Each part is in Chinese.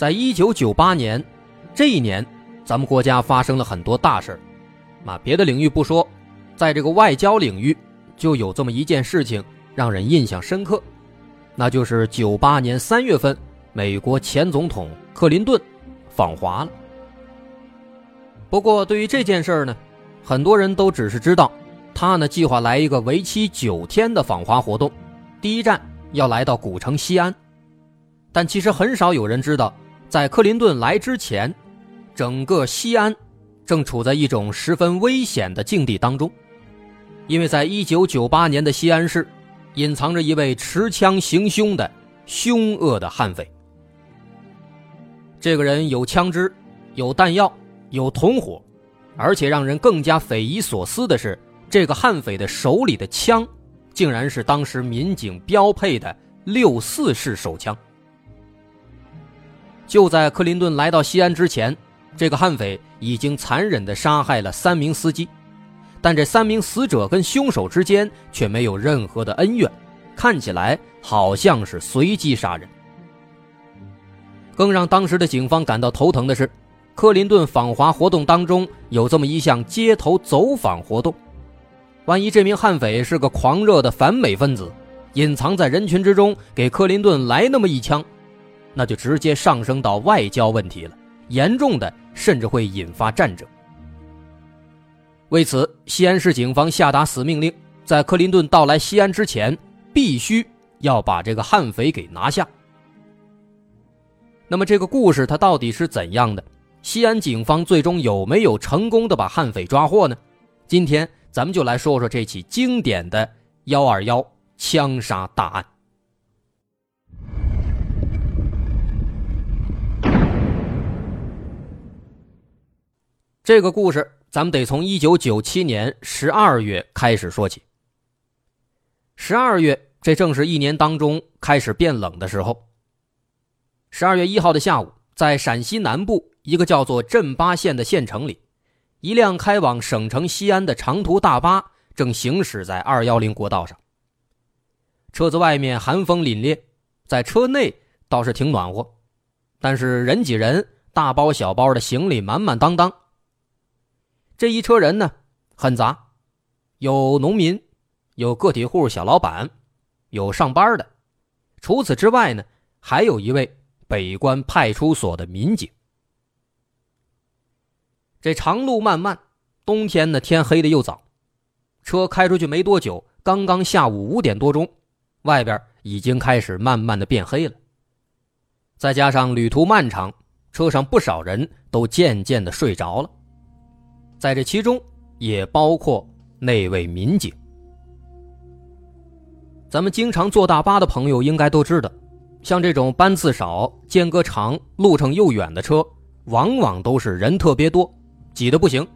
在一九九八年这一年，咱们国家发生了很多大事儿。啊，别的领域不说，在这个外交领域，就有这么一件事情让人印象深刻，那就是九八年三月份，美国前总统克林顿访华了。不过，对于这件事儿呢，很多人都只是知道，他呢计划来一个为期九天的访华活动，第一站要来到古城西安，但其实很少有人知道，在克林顿来之前，整个西安。正处在一种十分危险的境地当中，因为在一九九八年的西安市，隐藏着一位持枪行凶的凶恶的悍匪。这个人有枪支，有弹药，有同伙，而且让人更加匪夷所思的是，这个悍匪的手里的枪，竟然是当时民警标配的六四式手枪。就在克林顿来到西安之前。这个悍匪已经残忍地杀害了三名司机，但这三名死者跟凶手之间却没有任何的恩怨，看起来好像是随机杀人。更让当时的警方感到头疼的是，克林顿访华活动当中有这么一项街头走访活动，万一这名悍匪是个狂热的反美分子，隐藏在人群之中给克林顿来那么一枪，那就直接上升到外交问题了。严重的甚至会引发战争。为此，西安市警方下达死命令，在克林顿到来西安之前，必须要把这个悍匪给拿下。那么，这个故事它到底是怎样的？西安警方最终有没有成功的把悍匪抓获呢？今天咱们就来说说这起经典的“幺二幺”枪杀大案。这个故事，咱们得从一九九七年十二月开始说起。十二月，这正是一年当中开始变冷的时候。十二月一号的下午，在陕西南部一个叫做镇巴县的县城里，一辆开往省城西安的长途大巴正行驶在二幺零国道上。车子外面寒风凛冽，在车内倒是挺暖和，但是人挤人，大包小包的行李满满当当。这一车人呢，很杂，有农民，有个体户、小老板，有上班的。除此之外呢，还有一位北关派出所的民警。这长路漫漫，冬天呢天黑的又早，车开出去没多久，刚刚下午五点多钟，外边已经开始慢慢的变黑了。再加上旅途漫长，车上不少人都渐渐的睡着了。在这其中，也包括那位民警。咱们经常坐大巴的朋友应该都知道，像这种班次少、间隔长、路程又远的车，往往都是人特别多，挤得不行。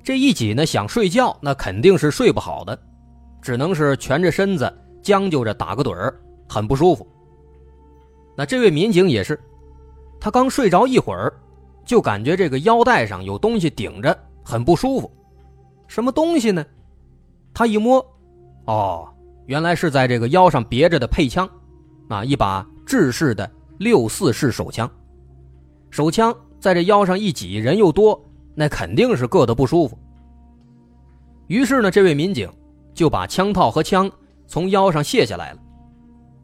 这一挤呢，想睡觉那肯定是睡不好的，只能是蜷着身子，将就着打个盹儿，很不舒服。那这位民警也是，他刚睡着一会儿。就感觉这个腰带上有东西顶着，很不舒服。什么东西呢？他一摸，哦，原来是在这个腰上别着的配枪，啊，一把制式的六四式手枪。手枪在这腰上一挤，人又多，那肯定是硌得不舒服。于是呢，这位民警就把枪套和枪从腰上卸下来了。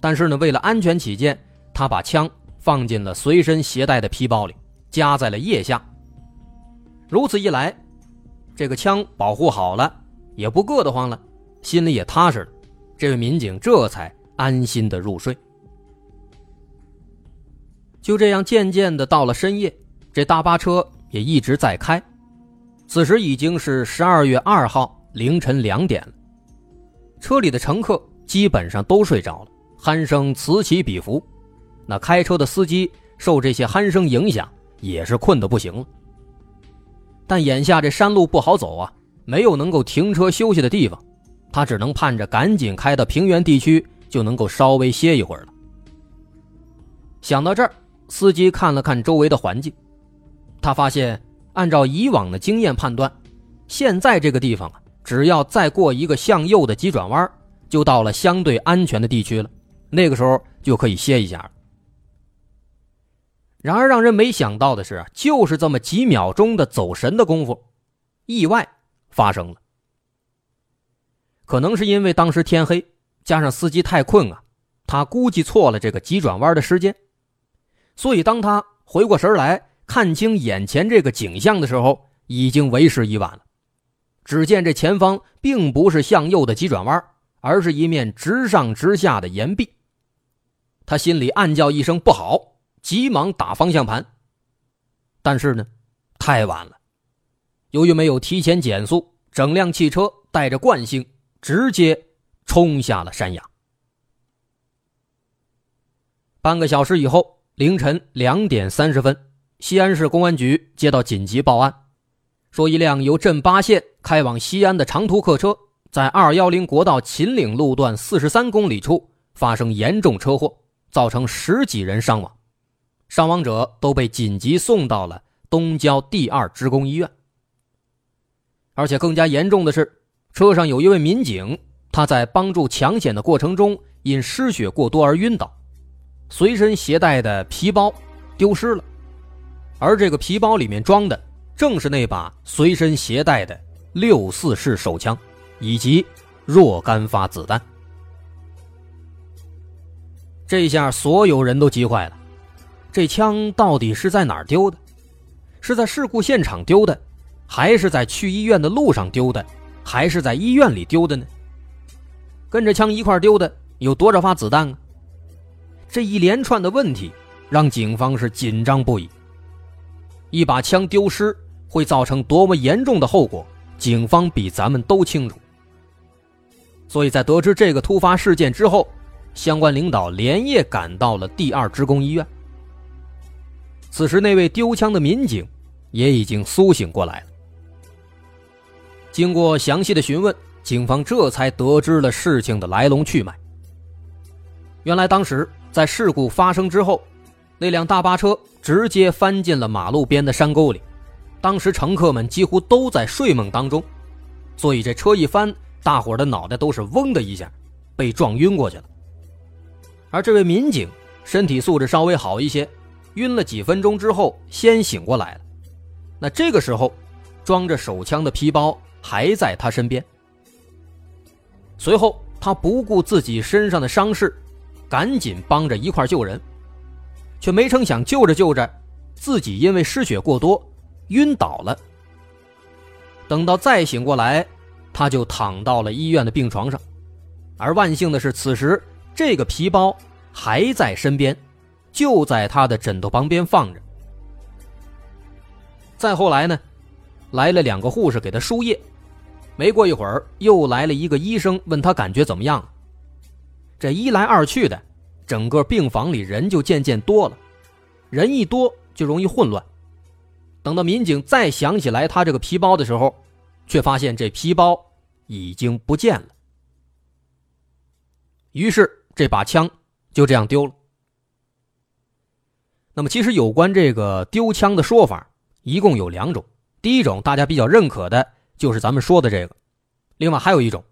但是呢，为了安全起见，他把枪放进了随身携带的皮包里。夹在了腋下。如此一来，这个枪保护好了，也不硌得慌了，心里也踏实了。这位民警这才安心的入睡。就这样，渐渐的到了深夜，这大巴车也一直在开。此时已经是十二月二号凌晨两点了，车里的乘客基本上都睡着了，鼾声此起彼伏。那开车的司机。受这些鼾声影响，也是困得不行了。但眼下这山路不好走啊，没有能够停车休息的地方，他只能盼着赶紧开到平原地区，就能够稍微歇一会儿了。想到这儿，司机看了看周围的环境，他发现，按照以往的经验判断，现在这个地方啊，只要再过一个向右的急转弯，就到了相对安全的地区了。那个时候就可以歇一下了。然而，让人没想到的是，就是这么几秒钟的走神的功夫，意外发生了。可能是因为当时天黑，加上司机太困啊，他估计错了这个急转弯的时间，所以当他回过神来看清眼前这个景象的时候，已经为时已晚了。只见这前方并不是向右的急转弯，而是一面直上直下的岩壁。他心里暗叫一声不好。急忙打方向盘，但是呢，太晚了。由于没有提前减速，整辆汽车带着惯性直接冲下了山崖。半个小时以后，凌晨两点三十分，西安市公安局接到紧急报案，说一辆由镇巴县开往西安的长途客车在二幺零国道秦岭路段四十三公里处发生严重车祸，造成十几人伤亡。伤亡者都被紧急送到了东郊第二职工医院，而且更加严重的是，车上有一位民警，他在帮助抢险的过程中因失血过多而晕倒，随身携带的皮包丢失了，而这个皮包里面装的正是那把随身携带的六四式手枪以及若干发子弹。这下所有人都急坏了。这枪到底是在哪儿丢的？是在事故现场丢的，还是在去医院的路上丢的，还是在医院里丢的呢？跟着枪一块丢的有多少发子弹啊？这一连串的问题让警方是紧张不已。一把枪丢失会造成多么严重的后果，警方比咱们都清楚。所以在得知这个突发事件之后，相关领导连夜赶到了第二职工医院。此时，那位丢枪的民警也已经苏醒过来了。经过详细的询问，警方这才得知了事情的来龙去脉。原来，当时在事故发生之后，那辆大巴车直接翻进了马路边的山沟里，当时乘客们几乎都在睡梦当中，所以这车一翻，大伙的脑袋都是嗡的一下，被撞晕过去了。而这位民警身体素质稍微好一些。晕了几分钟之后，先醒过来了。那这个时候，装着手枪的皮包还在他身边。随后，他不顾自己身上的伤势，赶紧帮着一块救人，却没成想救着救着，自己因为失血过多晕倒了。等到再醒过来，他就躺到了医院的病床上。而万幸的是，此时这个皮包还在身边。就在他的枕头旁边放着。再后来呢，来了两个护士给他输液，没过一会儿又来了一个医生问他感觉怎么样。这一来二去的，整个病房里人就渐渐多了，人一多就容易混乱。等到民警再想起来他这个皮包的时候，却发现这皮包已经不见了。于是这把枪就这样丢了。那么，其实有关这个丢枪的说法，一共有两种。第一种大家比较认可的，就是咱们说的这个；另外还有一种，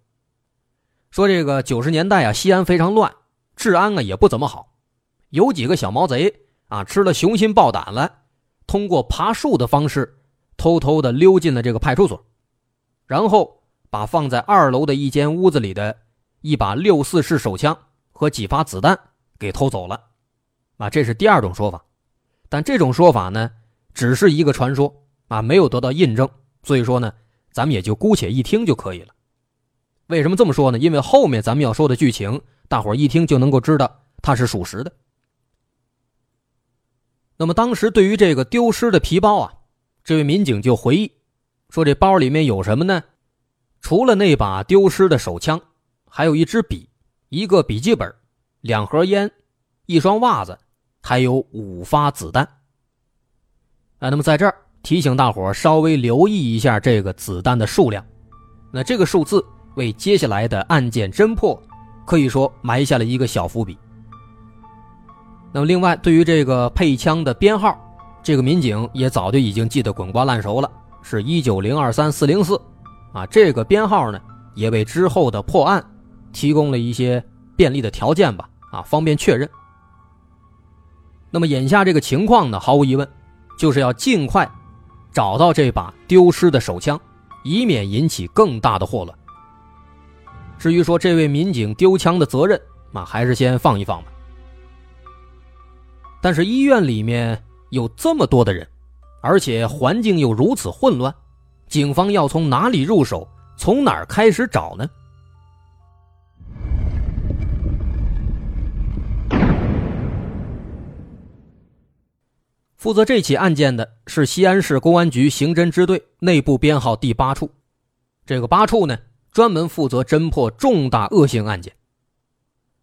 说这个九十年代啊，西安非常乱，治安啊也不怎么好，有几个小毛贼啊吃了雄心豹胆了，通过爬树的方式，偷偷的溜进了这个派出所，然后把放在二楼的一间屋子里的一把六四式手枪和几发子弹给偷走了，啊，这是第二种说法。但这种说法呢，只是一个传说啊，没有得到印证，所以说呢，咱们也就姑且一听就可以了。为什么这么说呢？因为后面咱们要说的剧情，大伙一听就能够知道它是属实的。那么当时对于这个丢失的皮包啊，这位民警就回忆说，这包里面有什么呢？除了那把丢失的手枪，还有一支笔、一个笔记本、两盒烟、一双袜子。还有五发子弹。啊，那么在这儿提醒大伙稍微留意一下这个子弹的数量。那这个数字为接下来的案件侦破可以说埋下了一个小伏笔。那么另外，对于这个配枪的编号，这个民警也早就已经记得滚瓜烂熟了，是一九零二三四零四，啊，这个编号呢也为之后的破案提供了一些便利的条件吧，啊，方便确认。那么眼下这个情况呢，毫无疑问，就是要尽快找到这把丢失的手枪，以免引起更大的祸乱。至于说这位民警丢枪的责任，那还是先放一放吧。但是医院里面有这么多的人，而且环境又如此混乱，警方要从哪里入手？从哪儿开始找呢？负责这起案件的是西安市公安局刑侦支队内部编号第八处，这个八处呢，专门负责侦破重大恶性案件。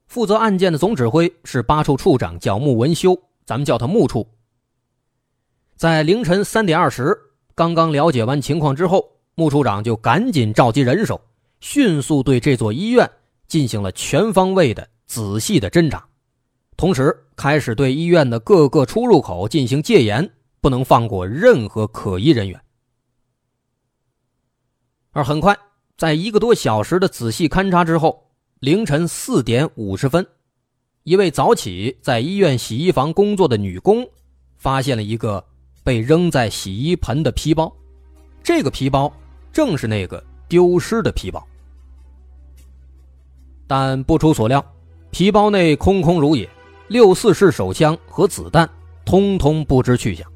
负责案件的总指挥是八处处长，叫穆文修。咱们叫他木处。在凌晨三点二十，刚刚了解完情况之后，穆处长就赶紧召集人手，迅速对这座医院进行了全方位的、仔细的侦查，同时开始对医院的各个出入口进行戒严，不能放过任何可疑人员。而很快，在一个多小时的仔细勘查之后，凌晨四点五十分。一位早起在医院洗衣房工作的女工，发现了一个被扔在洗衣盆的皮包，这个皮包正是那个丢失的皮包。但不出所料，皮包内空空如也，六四式手枪和子弹通通不知去向。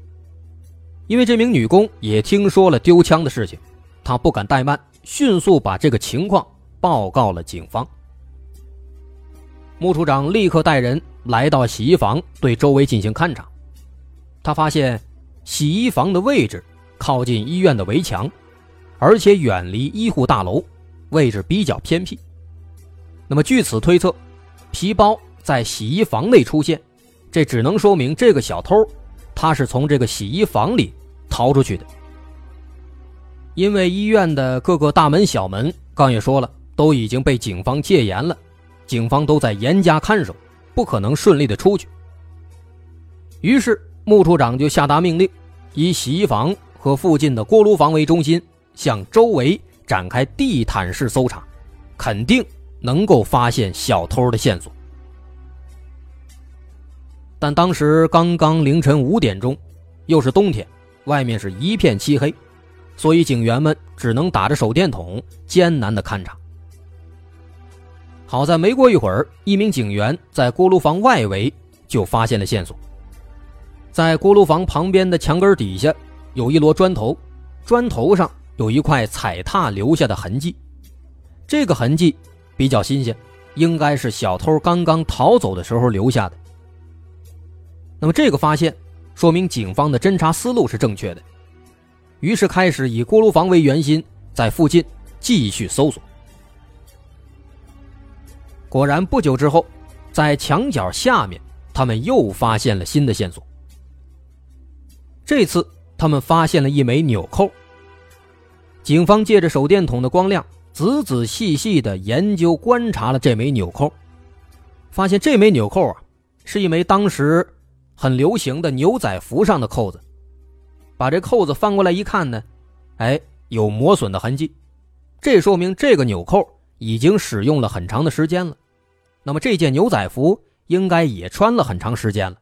因为这名女工也听说了丢枪的事情，她不敢怠慢，迅速把这个情况报告了警方。穆处长立刻带人来到洗衣房，对周围进行勘查。他发现，洗衣房的位置靠近医院的围墙，而且远离医护大楼，位置比较偏僻。那么据此推测，皮包在洗衣房内出现，这只能说明这个小偷他是从这个洗衣房里逃出去的。因为医院的各个大门小门，刚也说了，都已经被警方戒严了。警方都在严加看守，不可能顺利的出去。于是穆处长就下达命令，以洗衣房和附近的锅炉房为中心，向周围展开地毯式搜查，肯定能够发现小偷的线索。但当时刚刚凌晨五点钟，又是冬天，外面是一片漆黑，所以警员们只能打着手电筒艰难的勘察。好在没过一会儿，一名警员在锅炉房外围就发现了线索。在锅炉房旁边的墙根底下有一摞砖头，砖头上有一块踩踏留下的痕迹。这个痕迹比较新鲜，应该是小偷刚刚逃走的时候留下的。那么这个发现说明警方的侦查思路是正确的，于是开始以锅炉房为圆心，在附近继续搜索。果然，不久之后，在墙角下面，他们又发现了新的线索。这次，他们发现了一枚纽扣。警方借着手电筒的光亮，仔仔细细地研究观察了这枚纽扣，发现这枚纽扣啊，是一枚当时很流行的牛仔服上的扣子。把这扣子翻过来一看呢，哎，有磨损的痕迹，这说明这个纽扣。已经使用了很长的时间了，那么这件牛仔服应该也穿了很长时间了。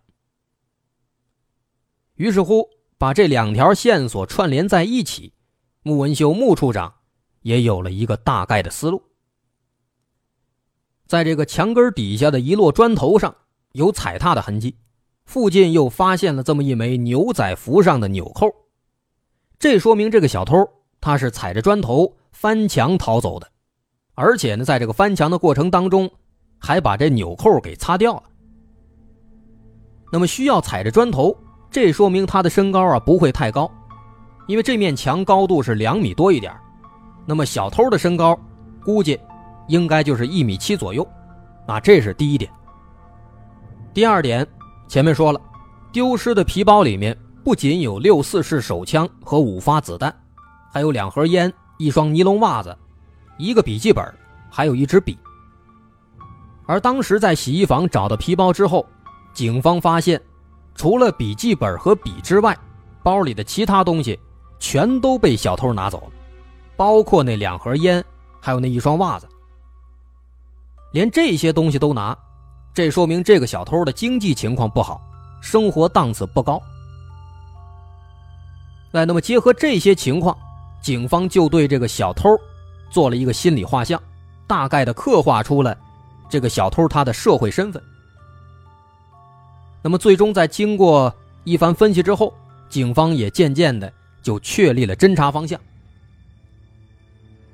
于是乎，把这两条线索串联在一起，穆文秀穆处长也有了一个大概的思路。在这个墙根底下的一摞砖头上有踩踏的痕迹，附近又发现了这么一枚牛仔服上的纽扣，这说明这个小偷他是踩着砖头翻墙逃走的。而且呢，在这个翻墙的过程当中，还把这纽扣给擦掉了。那么需要踩着砖头，这说明他的身高啊不会太高，因为这面墙高度是两米多一点。那么小偷的身高估计应该就是一米七左右，啊，这是第一点。第二点，前面说了，丢失的皮包里面不仅有六四式手枪和五发子弹，还有两盒烟、一双尼龙袜子、一个笔记本，还有一支笔。而当时在洗衣房找到皮包之后，警方发现，除了笔记本和笔之外，包里的其他东西全都被小偷拿走了，包括那两盒烟，还有那一双袜子。连这些东西都拿，这说明这个小偷的经济情况不好，生活档次不高。哎，那么结合这些情况，警方就对这个小偷做了一个心理画像，大概的刻画出了这个小偷他的社会身份。那么最终在经过一番分析之后，警方也渐渐的就确立了侦查方向。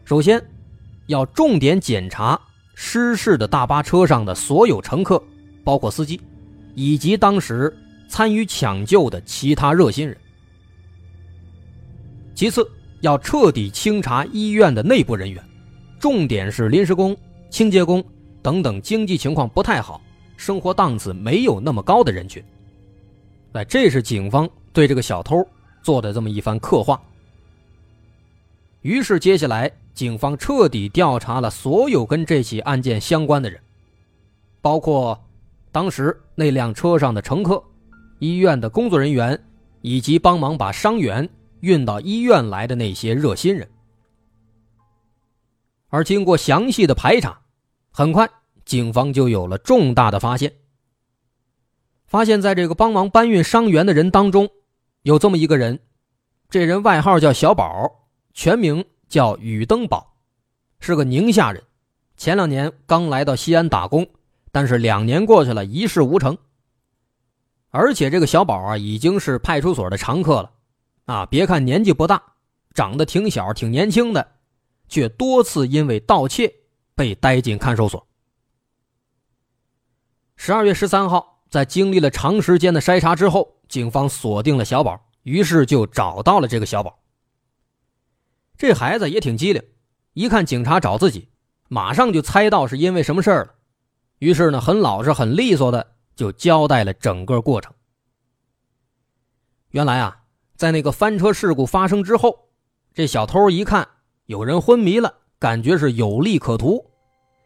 首先，要重点检查。失事的大巴车上的所有乘客，包括司机，以及当时参与抢救的其他热心人。其次，要彻底清查医院的内部人员，重点是临时工、清洁工等等经济情况不太好、生活档次没有那么高的人群。哎，这是警方对这个小偷做的这么一番刻画。于是，接下来。警方彻底调查了所有跟这起案件相关的人，包括当时那辆车上的乘客、医院的工作人员，以及帮忙把伤员运到医院来的那些热心人。而经过详细的排查，很快警方就有了重大的发现。发现在这个帮忙搬运伤员的人当中，有这么一个人，这人外号叫小宝，全名。叫宇登宝，是个宁夏人，前两年刚来到西安打工，但是两年过去了，一事无成。而且这个小宝啊，已经是派出所的常客了，啊，别看年纪不大，长得挺小，挺年轻的，却多次因为盗窃被逮进看守所。十二月十三号，在经历了长时间的筛查之后，警方锁定了小宝，于是就找到了这个小宝。这孩子也挺机灵，一看警察找自己，马上就猜到是因为什么事儿了，于是呢，很老实、很利索的就交代了整个过程。原来啊，在那个翻车事故发生之后，这小偷一看有人昏迷了，感觉是有利可图，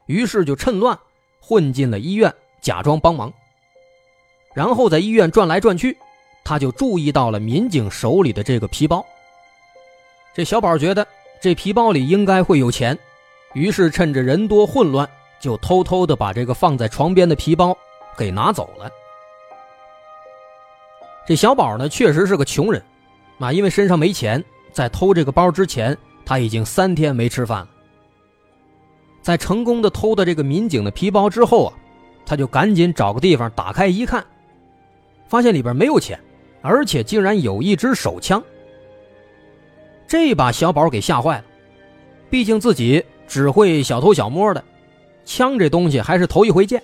于是就趁乱混进了医院，假装帮忙。然后在医院转来转去，他就注意到了民警手里的这个皮包。这小宝觉得这皮包里应该会有钱，于是趁着人多混乱，就偷偷的把这个放在床边的皮包给拿走了。这小宝呢，确实是个穷人，啊，因为身上没钱，在偷这个包之前，他已经三天没吃饭了。在成功的偷的这个民警的皮包之后啊，他就赶紧找个地方打开一看，发现里边没有钱，而且竟然有一支手枪。这把小宝给吓坏了，毕竟自己只会小偷小摸的，枪这东西还是头一回见。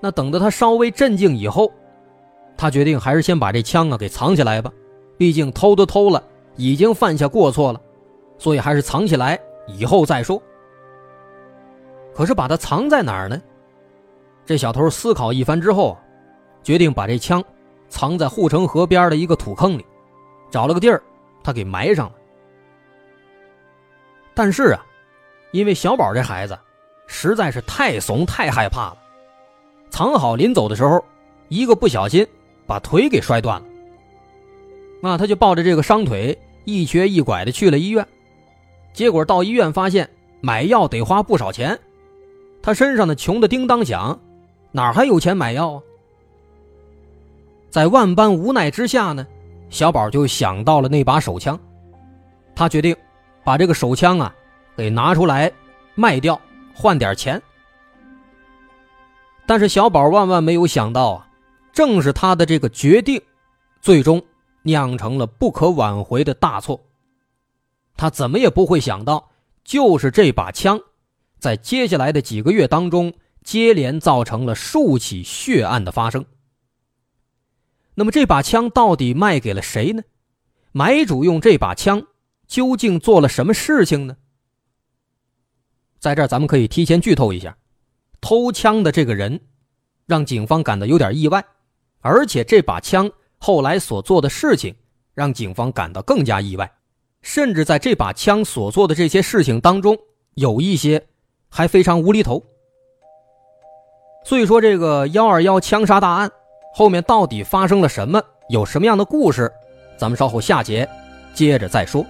那等到他稍微镇静以后，他决定还是先把这枪啊给藏起来吧，毕竟偷都偷了，已经犯下过错了，所以还是藏起来，以后再说。可是把它藏在哪儿呢？这小偷思考一番之后，决定把这枪藏在护城河边的一个土坑里，找了个地儿。他给埋上了，但是啊，因为小宝这孩子实在是太怂太害怕了，藏好临走的时候，一个不小心把腿给摔断了。那他就抱着这个伤腿一瘸一拐的去了医院，结果到医院发现买药得花不少钱，他身上的穷的叮当响，哪还有钱买药啊？在万般无奈之下呢。小宝就想到了那把手枪，他决定把这个手枪啊给拿出来卖掉，换点钱。但是小宝万万没有想到啊，正是他的这个决定，最终酿成了不可挽回的大错。他怎么也不会想到，就是这把枪，在接下来的几个月当中，接连造成了数起血案的发生。那么这把枪到底卖给了谁呢？买主用这把枪究竟做了什么事情呢？在这儿咱们可以提前剧透一下，偷枪的这个人，让警方感到有点意外，而且这把枪后来所做的事情让警方感到更加意外，甚至在这把枪所做的这些事情当中，有一些还非常无厘头。所以说，这个幺二幺枪杀大案后面到底发生了什么，有什么样的故事，咱们稍后下节接着再说。